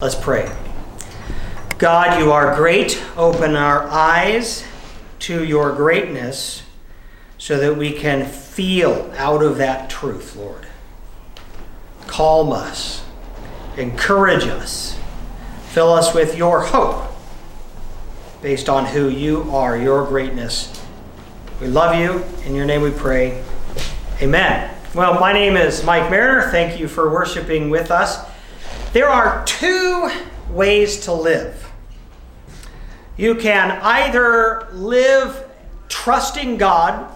Let's pray. God, you are great. Open our eyes to your greatness so that we can feel out of that truth, Lord. Calm us, encourage us, fill us with your hope based on who you are, your greatness. We love you. In your name we pray. Amen. Well, my name is Mike Mariner. Thank you for worshiping with us. There are two ways to live. You can either live trusting God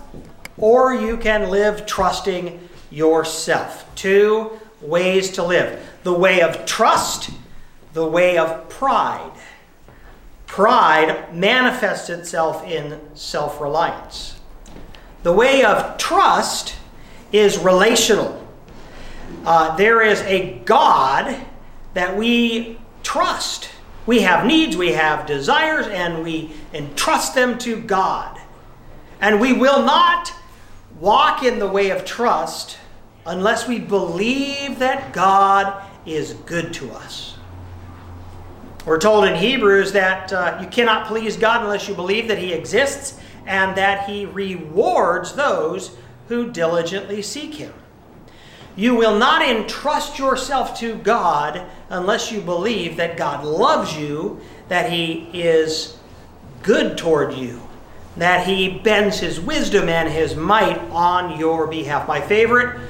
or you can live trusting yourself. Two ways to live the way of trust, the way of pride. Pride manifests itself in self reliance. The way of trust is relational. Uh, there is a God that we trust. We have needs, we have desires, and we entrust them to God. And we will not walk in the way of trust unless we believe that God is good to us. We're told in Hebrews that uh, you cannot please God unless you believe that He exists and that He rewards those who diligently seek Him. You will not entrust yourself to God unless you believe that God loves you, that He is good toward you, that He bends His wisdom and His might on your behalf. My favorite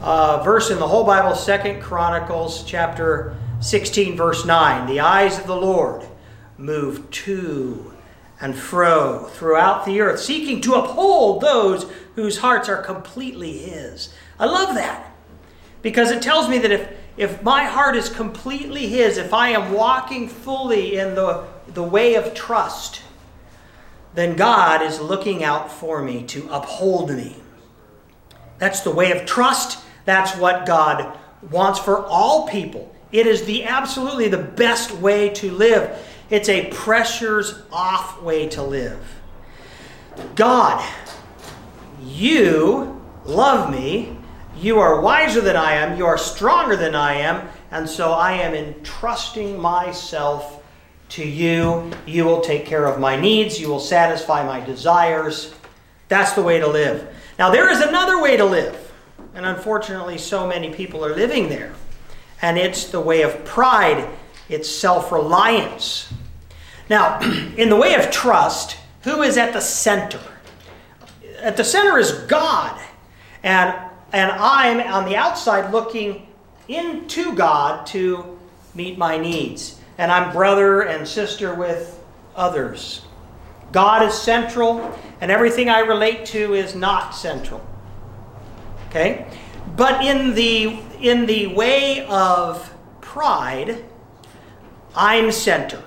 uh, verse in the whole Bible, Second Chronicles chapter 16, verse 9. The eyes of the Lord move to and fro throughout the earth, seeking to uphold those whose hearts are completely His. I love that. Because it tells me that if, if my heart is completely His, if I am walking fully in the, the way of trust, then God is looking out for me to uphold me. That's the way of trust. That's what God wants for all people. It is the absolutely the best way to live. It's a pressures off way to live. God, you love me you are wiser than I am, you are stronger than I am, and so I am entrusting myself to you. You will take care of my needs, you will satisfy my desires. That's the way to live. Now, there is another way to live, and unfortunately, so many people are living there, and it's the way of pride, it's self reliance. Now, in the way of trust, who is at the center? At the center is God. And and I'm on the outside looking into God to meet my needs. And I'm brother and sister with others. God is central, and everything I relate to is not central. Okay? But in the in the way of pride, I'm center.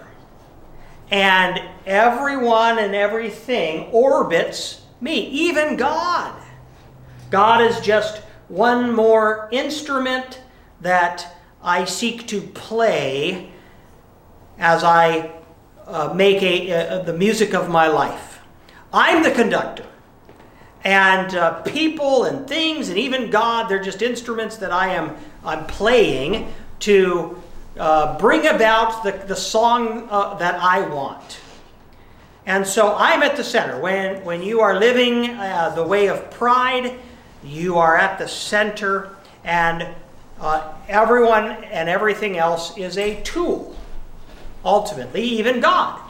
And everyone and everything orbits me, even God. God is just one more instrument that I seek to play as I uh, make a, uh, the music of my life. I'm the conductor. And uh, people and things and even God, they're just instruments that I am I'm playing to uh, bring about the, the song uh, that I want. And so I'm at the center. When, when you are living uh, the way of pride, you are at the center, and uh, everyone and everything else is a tool, ultimately, even God.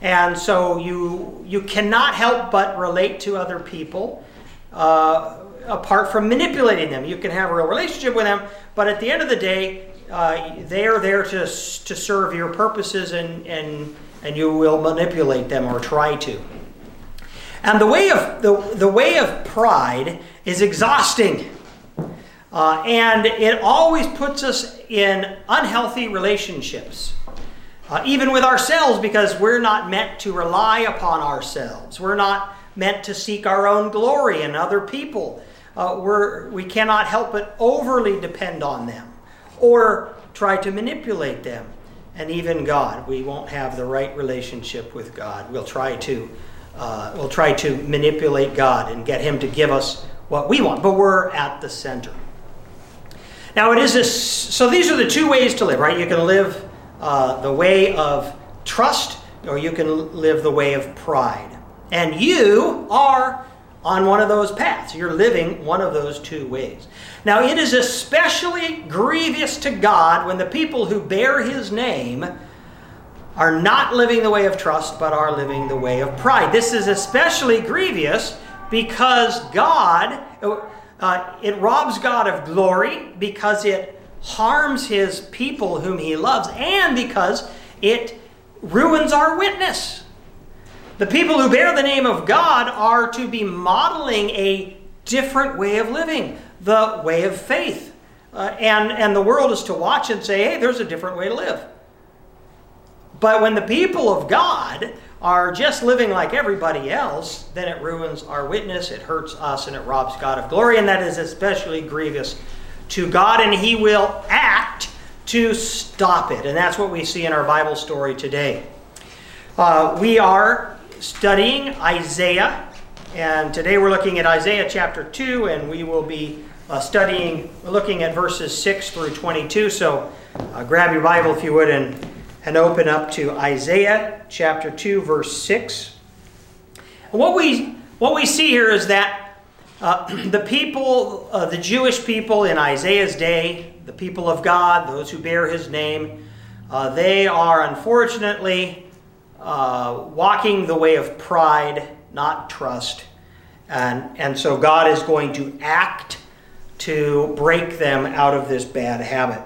And so you, you cannot help but relate to other people uh, apart from manipulating them. You can have a real relationship with them, but at the end of the day, uh, they are there to, to serve your purposes and, and, and you will manipulate them or try to. And the way of, the, the way of pride is exhausting. Uh, and it always puts us in unhealthy relationships, uh, even with ourselves, because we're not meant to rely upon ourselves. We're not meant to seek our own glory in other people. Uh, we're, we cannot help but overly depend on them or try to manipulate them. And even God, we won't have the right relationship with God. We'll try to, uh, we'll try to manipulate God and get Him to give us what we want, but we're at the center. Now, it is this, so these are the two ways to live, right? You can live uh, the way of trust, or you can live the way of pride. And you are on one of those paths. You're living one of those two ways. Now, it is especially grievous to God when the people who bear his name are not living the way of trust, but are living the way of pride. This is especially grievous because God, uh, it robs God of glory because it harms his people whom he loves, and because it ruins our witness. The people who bear the name of God are to be modeling a different way of living, the way of faith. Uh, and, and the world is to watch and say, hey, there's a different way to live. But when the people of God are just living like everybody else, then it ruins our witness, it hurts us, and it robs God of glory. And that is especially grievous to God, and He will act to stop it. And that's what we see in our Bible story today. Uh, we are studying Isaiah. And today we're looking at Isaiah chapter 2, and we will be uh, studying, looking at verses 6 through 22. So uh, grab your Bible, if you would, and, and open up to Isaiah chapter 2, verse 6. What we, what we see here is that uh, the people, uh, the Jewish people in Isaiah's day, the people of God, those who bear his name, uh, they are unfortunately uh, walking the way of pride, not trust. And, and so God is going to act to break them out of this bad habit.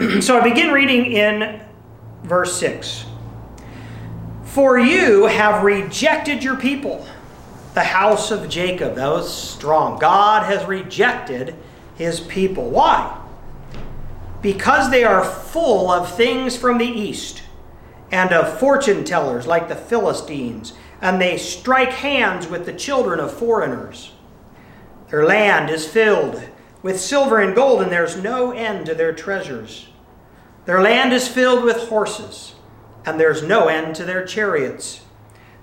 so I begin reading in verse 6. For you have rejected your people, the house of Jacob. That was strong. God has rejected his people. Why? Because they are full of things from the east and of fortune tellers like the Philistines, and they strike hands with the children of foreigners. Their land is filled with silver and gold, and there's no end to their treasures. Their land is filled with horses, and there's no end to their chariots.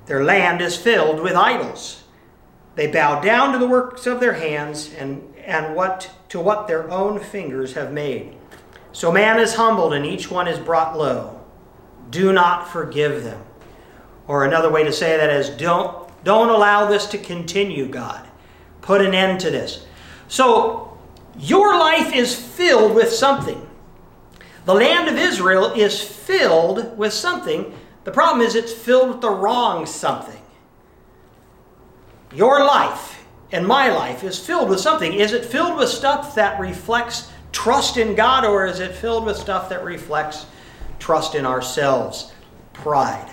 Their land is filled with idols. They bow down to the works of their hands and, and what to what their own fingers have made. So man is humbled, and each one is brought low do not forgive them. Or another way to say that is don't don't allow this to continue, God. Put an end to this. So your life is filled with something. The land of Israel is filled with something. The problem is it's filled with the wrong something. Your life and my life is filled with something. Is it filled with stuff that reflects trust in God, or is it filled with stuff that reflects trust in ourselves, pride.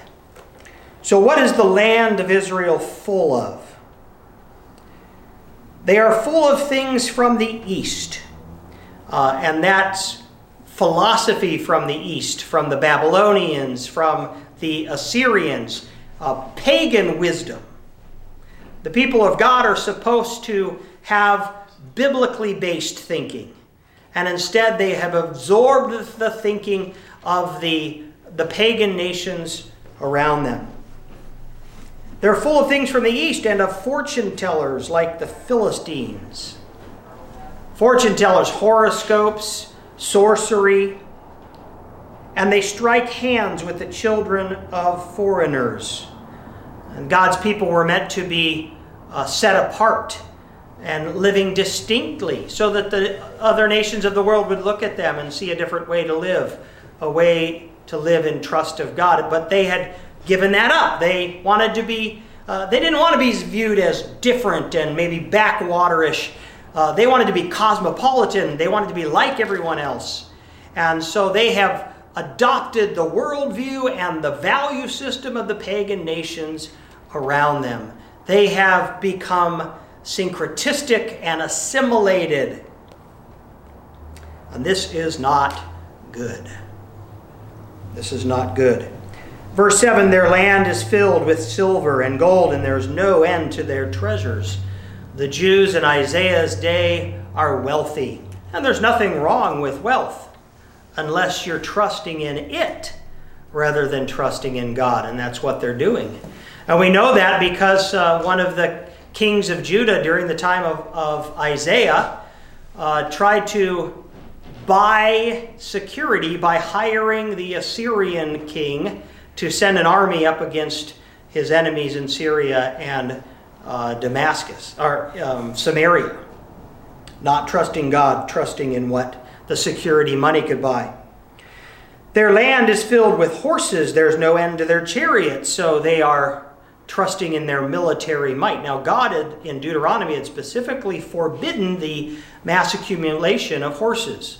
So, what is the land of Israel full of? They are full of things from the east, uh, and that's philosophy from the east, from the Babylonians, from the Assyrians, uh, pagan wisdom. The people of God are supposed to have biblically based thinking, and instead they have absorbed the thinking of the, the pagan nations around them. They're full of things from the east and of fortune tellers like the Philistines. Fortune tellers, horoscopes, sorcery, and they strike hands with the children of foreigners. And God's people were meant to be uh, set apart and living distinctly so that the other nations of the world would look at them and see a different way to live a way to live in trust of God. But they had given that up. They wanted to be, uh, they didn't want to be viewed as different and maybe backwaterish. Uh, they wanted to be cosmopolitan. They wanted to be like everyone else. And so they have adopted the worldview and the value system of the pagan nations around them. They have become syncretistic and assimilated. And this is not good. This is not good. Verse 7 Their land is filled with silver and gold, and there's no end to their treasures. The Jews in Isaiah's day are wealthy, and there's nothing wrong with wealth unless you're trusting in it rather than trusting in God, and that's what they're doing. And we know that because uh, one of the kings of Judah during the time of, of Isaiah uh, tried to buy security by hiring the Assyrian king to send an army up against his enemies in Syria and uh, Damascus, or um, Samaria. Not trusting God, trusting in what the security money could buy. Their land is filled with horses. There's no end to their chariots, so they are trusting in their military might. Now, God had, in Deuteronomy had specifically forbidden the mass accumulation of horses.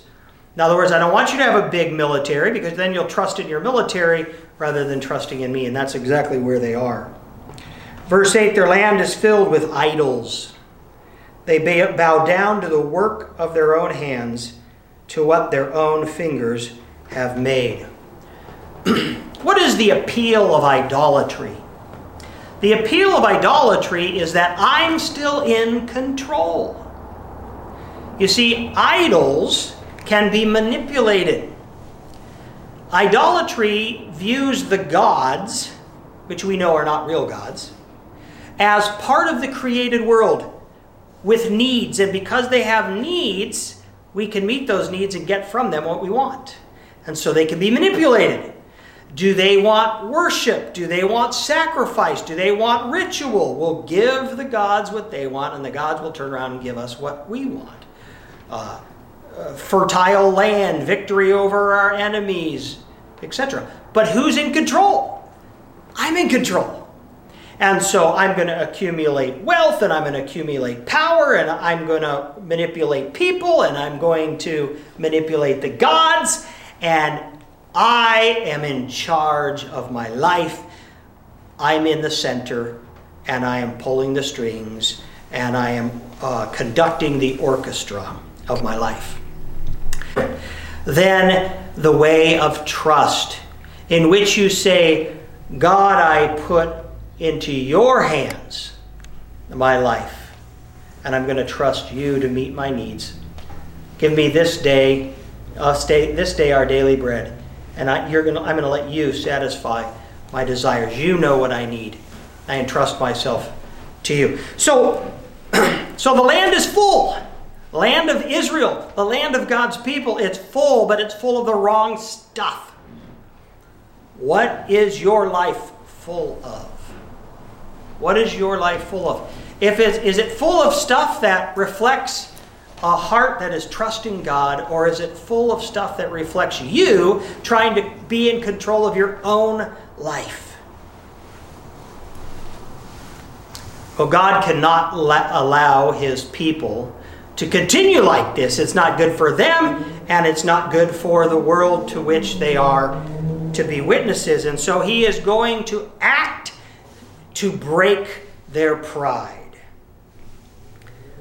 In other words, I don't want you to have a big military because then you'll trust in your military rather than trusting in me, and that's exactly where they are. Verse 8 Their land is filled with idols. They bow down to the work of their own hands, to what their own fingers have made. what is the appeal of idolatry? The appeal of idolatry is that I'm still in control. You see, idols can be manipulated. Idolatry views the gods, which we know are not real gods, as part of the created world with needs. And because they have needs, we can meet those needs and get from them what we want. And so they can be manipulated. Do they want worship? Do they want sacrifice? Do they want ritual? We'll give the gods what they want, and the gods will turn around and give us what we want. Uh, uh, fertile land, victory over our enemies, etc. But who's in control? I'm in control. And so I'm going to accumulate wealth and I'm going to accumulate power and I'm going to manipulate people and I'm going to manipulate the gods and I am in charge of my life. I'm in the center and I am pulling the strings and I am uh, conducting the orchestra of my life. Then the way of trust, in which you say, God, I put into your hands my life, and I'm going to trust you to meet my needs. Give me this day, uh, us day this day our daily bread, and I, you're to, I'm going to let you satisfy my desires. You know what I need. I entrust myself to you. So, so the land is full. Land of Israel, the land of God's people, it's full, but it's full of the wrong stuff. What is your life full of? What is your life full of? If it, is it full of stuff that reflects a heart that is trusting God, or is it full of stuff that reflects you trying to be in control of your own life? Well, God cannot let, allow his people to continue like this. It's not good for them, and it's not good for the world to which they are to be witnesses. And so he is going to act to break their pride.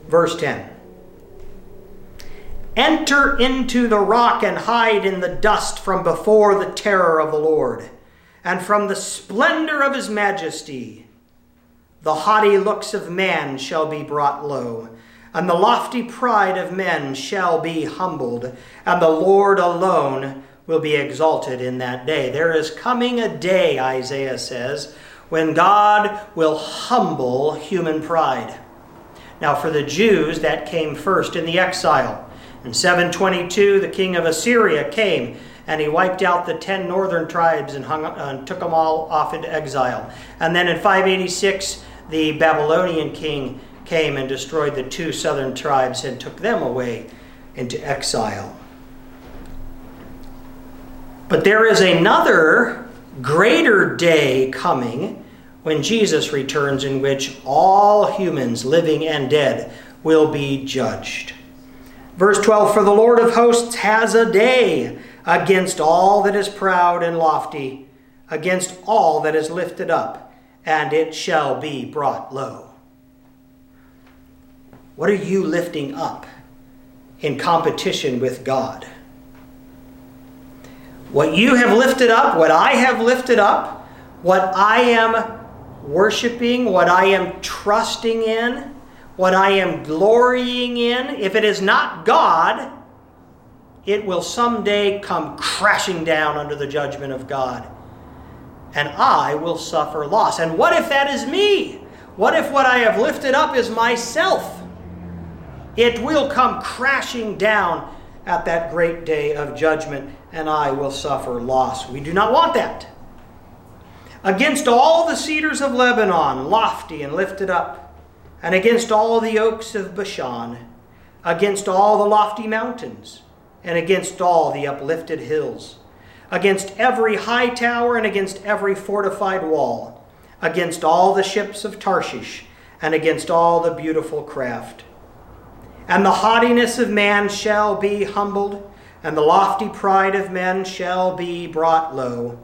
Verse 10 Enter into the rock and hide in the dust from before the terror of the Lord and from the splendor of his majesty. The haughty looks of man shall be brought low, and the lofty pride of men shall be humbled, and the Lord alone will be exalted in that day. There is coming a day, Isaiah says, when God will humble human pride. Now, for the Jews, that came first in the exile. In 722, the king of Assyria came and he wiped out the ten northern tribes and, hung, uh, took them all off into exile. And then in 586, the Babylonian king came and destroyed the two southern tribes and took them away into exile. But there is another greater day coming when Jesus returns, in which all humans, living and dead, will be judged. Verse 12 For the Lord of hosts has a day against all that is proud and lofty, against all that is lifted up, and it shall be brought low. What are you lifting up in competition with God? What you have lifted up, what I have lifted up, what I am worshiping, what I am trusting in, what I am glorying in, if it is not God, it will someday come crashing down under the judgment of God. And I will suffer loss. And what if that is me? What if what I have lifted up is myself? It will come crashing down at that great day of judgment, and I will suffer loss. We do not want that. Against all the cedars of Lebanon, lofty and lifted up, and against all the oaks of Bashan, against all the lofty mountains, and against all the uplifted hills, against every high tower and against every fortified wall, against all the ships of Tarshish, and against all the beautiful craft. And the haughtiness of man shall be humbled, and the lofty pride of men shall be brought low,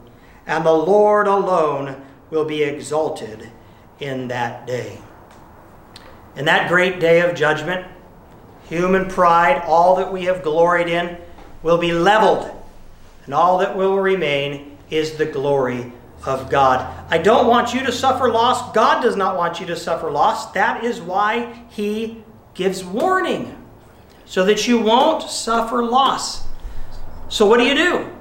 and the Lord alone will be exalted in that day. In that great day of judgment, human pride, all that we have gloried in, will be leveled, and all that will remain is the glory of God. I don't want you to suffer loss. God does not want you to suffer loss. That is why He gives warning, so that you won't suffer loss. So, what do you do?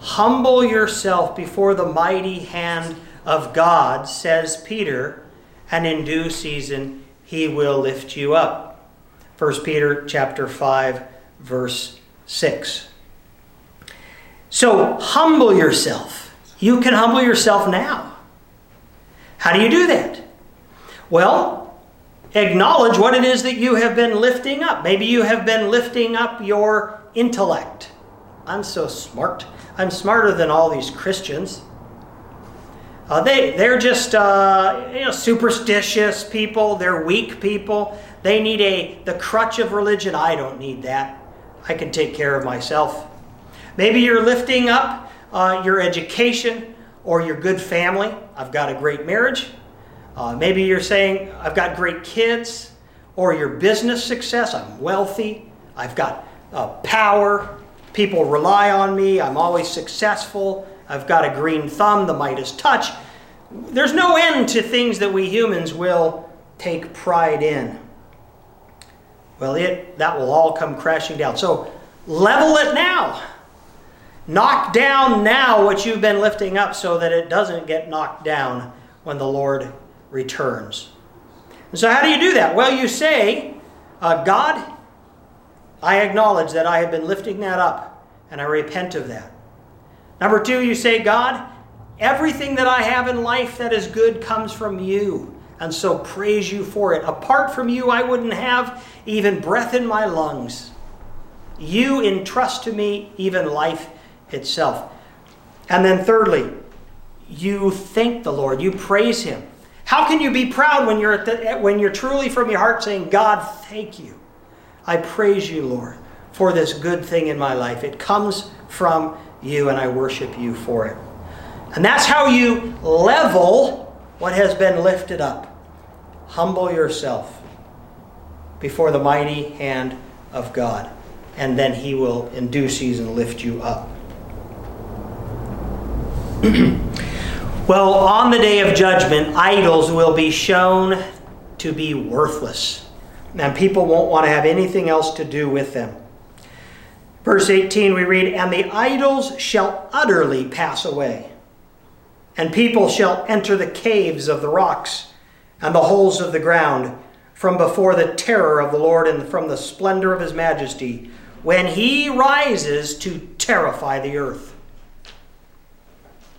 Humble yourself before the mighty hand of God, says Peter, and in due season He will lift you up. 1 Peter chapter 5 verse 6. So humble yourself. You can humble yourself now. How do you do that? Well, acknowledge what it is that you have been lifting up. Maybe you have been lifting up your intellect. I'm so smart. I'm smarter than all these Christians. Uh, they, they're just uh, you know, superstitious people. They're weak people. They need a the crutch of religion. I don't need that. I can take care of myself. Maybe you're lifting up uh, your education or your good family. I've got a great marriage. Uh, maybe you're saying, I've got great kids, or your business success. I'm wealthy. I've got uh, power. People rely on me. I'm always successful. I've got a green thumb, the Midas touch. There's no end to things that we humans will take pride in. Well, it that will all come crashing down. So level it now. Knock down now what you've been lifting up so that it doesn't get knocked down when the Lord returns. And so, how do you do that? Well, you say, uh, God, I acknowledge that I have been lifting that up, and I repent of that. Number two, you say, God, everything that I have in life that is good comes from you and so praise you for it. Apart from you, I wouldn't have even breath in my lungs. You entrust to me even life itself. And then, thirdly, you thank the Lord, you praise Him. How can you be proud when you're, the, when you're truly from your heart saying, God, thank you? I praise you, Lord, for this good thing in my life. It comes from you, and I worship you for it. And that's how you level what has been lifted up. Humble yourself before the mighty hand of God, and then He will in due season lift you up. well, on the day of judgment, idols will be shown to be worthless, and people won't want to have anything else to do with them. Verse 18, we read, And the idols shall utterly pass away, and people shall enter the caves of the rocks and the holes of the ground from before the terror of the Lord and from the splendor of his majesty when he rises to terrify the earth.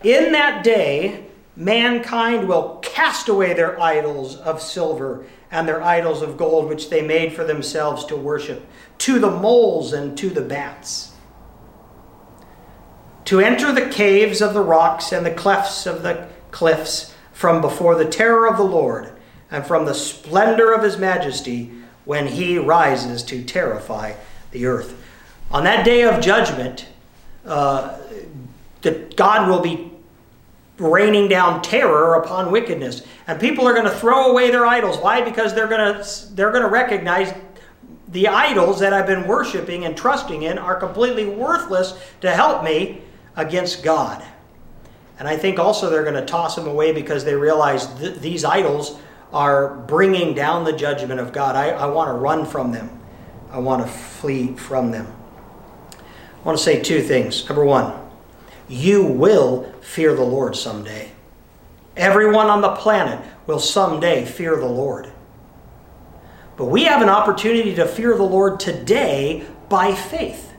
In that day, mankind will cast away their idols of silver and their idols of gold, which they made for themselves to worship, to the moles and to the bats. To enter the caves of the rocks and the clefts of the cliffs from before the terror of the Lord and from the splendor of his majesty when he rises to terrify the earth. On that day of judgment, uh, that God will be raining down terror upon wickedness, and people are going to throw away their idols. Why? Because they're going to they're going to recognize the idols that I've been worshiping and trusting in are completely worthless to help me against God. And I think also they're going to toss them away because they realize th- these idols are bringing down the judgment of God. I, I want to run from them, I want to flee from them. I want to say two things. Number one, you will fear the Lord someday. Everyone on the planet will someday fear the Lord. But we have an opportunity to fear the Lord today by faith.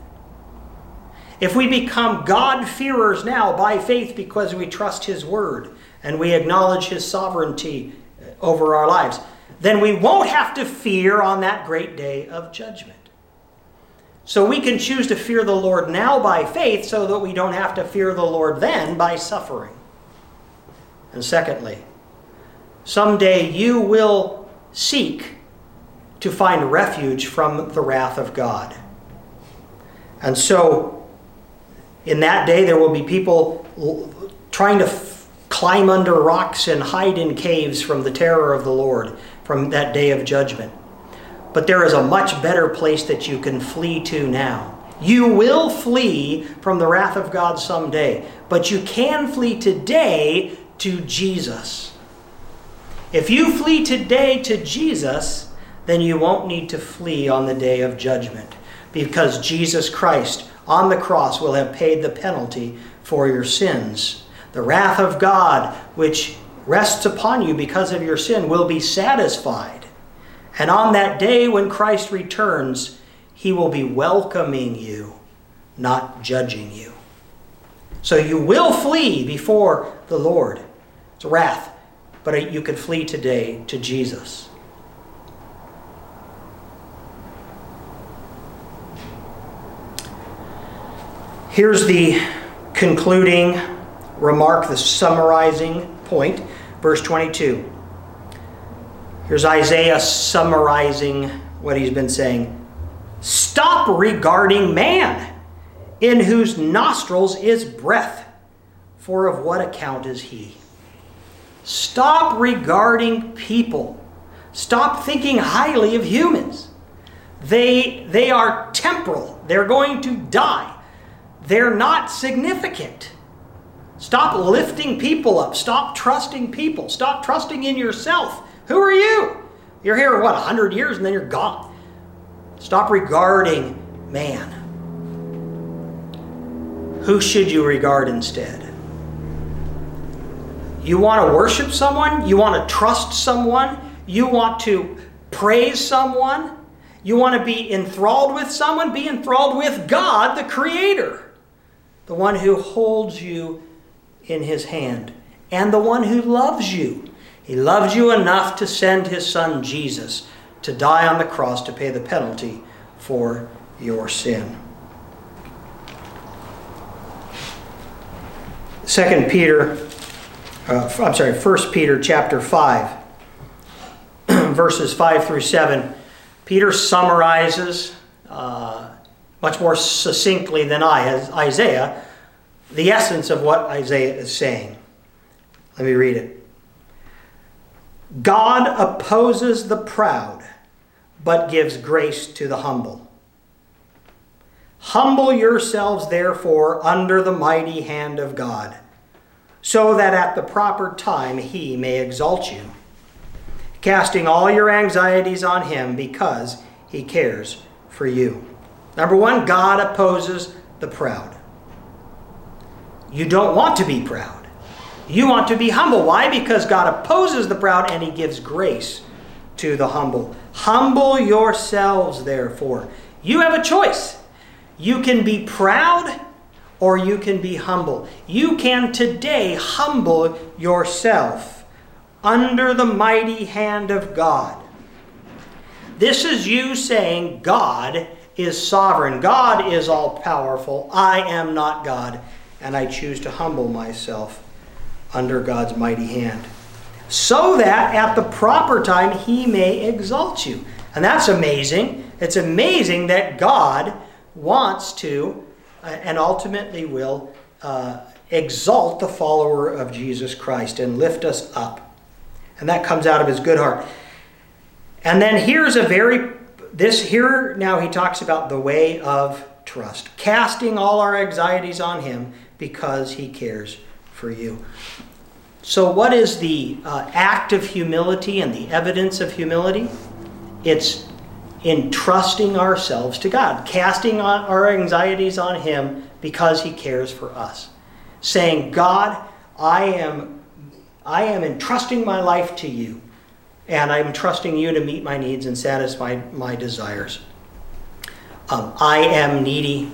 If we become God-fearers now by faith because we trust His Word and we acknowledge His sovereignty uh, over our lives, then we won't have to fear on that great day of judgment. So we can choose to fear the Lord now by faith so that we don't have to fear the Lord then by suffering. And secondly, someday you will seek to find refuge from the wrath of God. And so, in that day, there will be people trying to f- climb under rocks and hide in caves from the terror of the Lord from that day of judgment. But there is a much better place that you can flee to now. You will flee from the wrath of God someday, but you can flee today to Jesus. If you flee today to Jesus, then you won't need to flee on the day of judgment because Jesus Christ on the cross will have paid the penalty for your sins. The wrath of God, which rests upon you because of your sin, will be satisfied. And on that day when Christ returns, he will be welcoming you, not judging you. So you will flee before the Lord. It's wrath, but you can flee today to Jesus. Here's the concluding remark, the summarizing point, verse 22. Here's Isaiah summarizing what he's been saying. Stop regarding man, in whose nostrils is breath, for of what account is he? Stop regarding people. Stop thinking highly of humans. They, they are temporal, they're going to die they're not significant. Stop lifting people up. Stop trusting people. Stop trusting in yourself. Who are you? You're here, what, 100 years and then you're gone. Stop regarding man. Who should you regard instead? You want to worship someone? You want to trust someone? You want to praise someone? You want to be enthralled with someone? Be enthralled with God, the Creator the one who holds you in his hand, and the one who loves you. He loved you enough to send his son Jesus to die on the cross to pay the penalty for your sin. Second Peter, uh, I'm sorry, First Peter chapter five, verses five through seven. Peter summarizes uh, much more succinctly than I, as Isaiah, the essence of what Isaiah is saying. Let me read it. God opposes the proud, but gives grace to the humble. Humble yourselves, therefore, under the mighty hand of God, so that at the proper time he may exalt you, casting all your anxieties on him because he cares for you. Number one, God opposes the proud. You don't want to be proud. You want to be humble. Why? Because God opposes the proud and he gives grace to the humble. Humble yourselves, therefore. You have a choice. You can be proud or you can be humble. You can today humble yourself under the mighty hand of God. This is you saying, God is sovereign. God is all powerful. I am not God, and I choose to humble myself under God's mighty hand. So that at the proper time he may exalt you. And that's amazing. It's amazing that God wants to uh, and ultimately will uh, exalt the follower of Jesus Christ and lift us up. And that comes out of his good heart. And then here's a very this here now he talks about the way of trust, casting all our anxieties on him because he cares for you. So, what is the uh, act of humility and the evidence of humility? It's entrusting ourselves to God, casting our anxieties on Him because He cares for us. Saying, God, I am, I am entrusting my life to you and I'm trusting you to meet my needs and satisfy my desires. um, I am needy,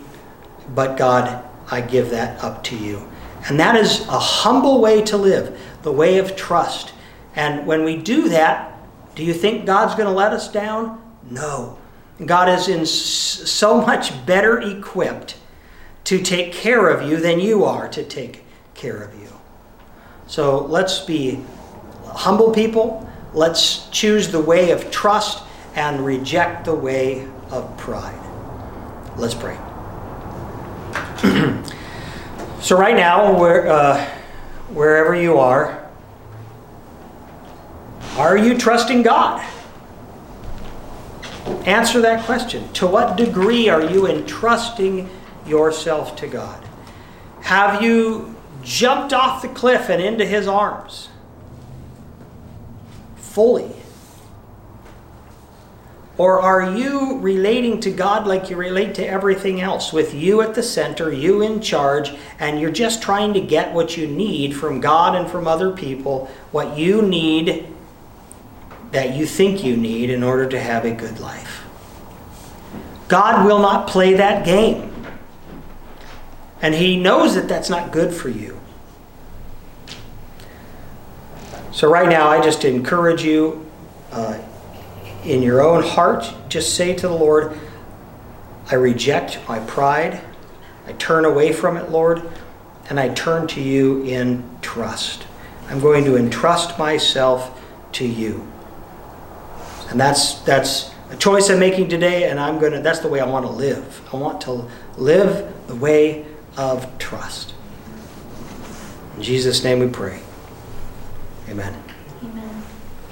but God, I give that up to you. And that is a humble way to live, the way of trust. And when we do that, do you think God's going to let us down? No. God is in so much better equipped to take care of you than you are to take care of you. So let's be humble people. Let's choose the way of trust and reject the way of pride. Let's pray. so, right now, where, uh, wherever you are, are you trusting God? Answer that question. To what degree are you entrusting yourself to God? Have you jumped off the cliff and into His arms? Fully. Or are you relating to God like you relate to everything else, with you at the center, you in charge, and you're just trying to get what you need from God and from other people, what you need that you think you need in order to have a good life? God will not play that game. And He knows that that's not good for you. So, right now, I just encourage you uh, in your own heart, just say to the Lord, I reject my pride. I turn away from it, Lord, and I turn to you in trust. I'm going to entrust myself to you. And that's that's a choice I'm making today, and I'm gonna that's the way I want to live. I want to live the way of trust. In Jesus' name we pray. Amen.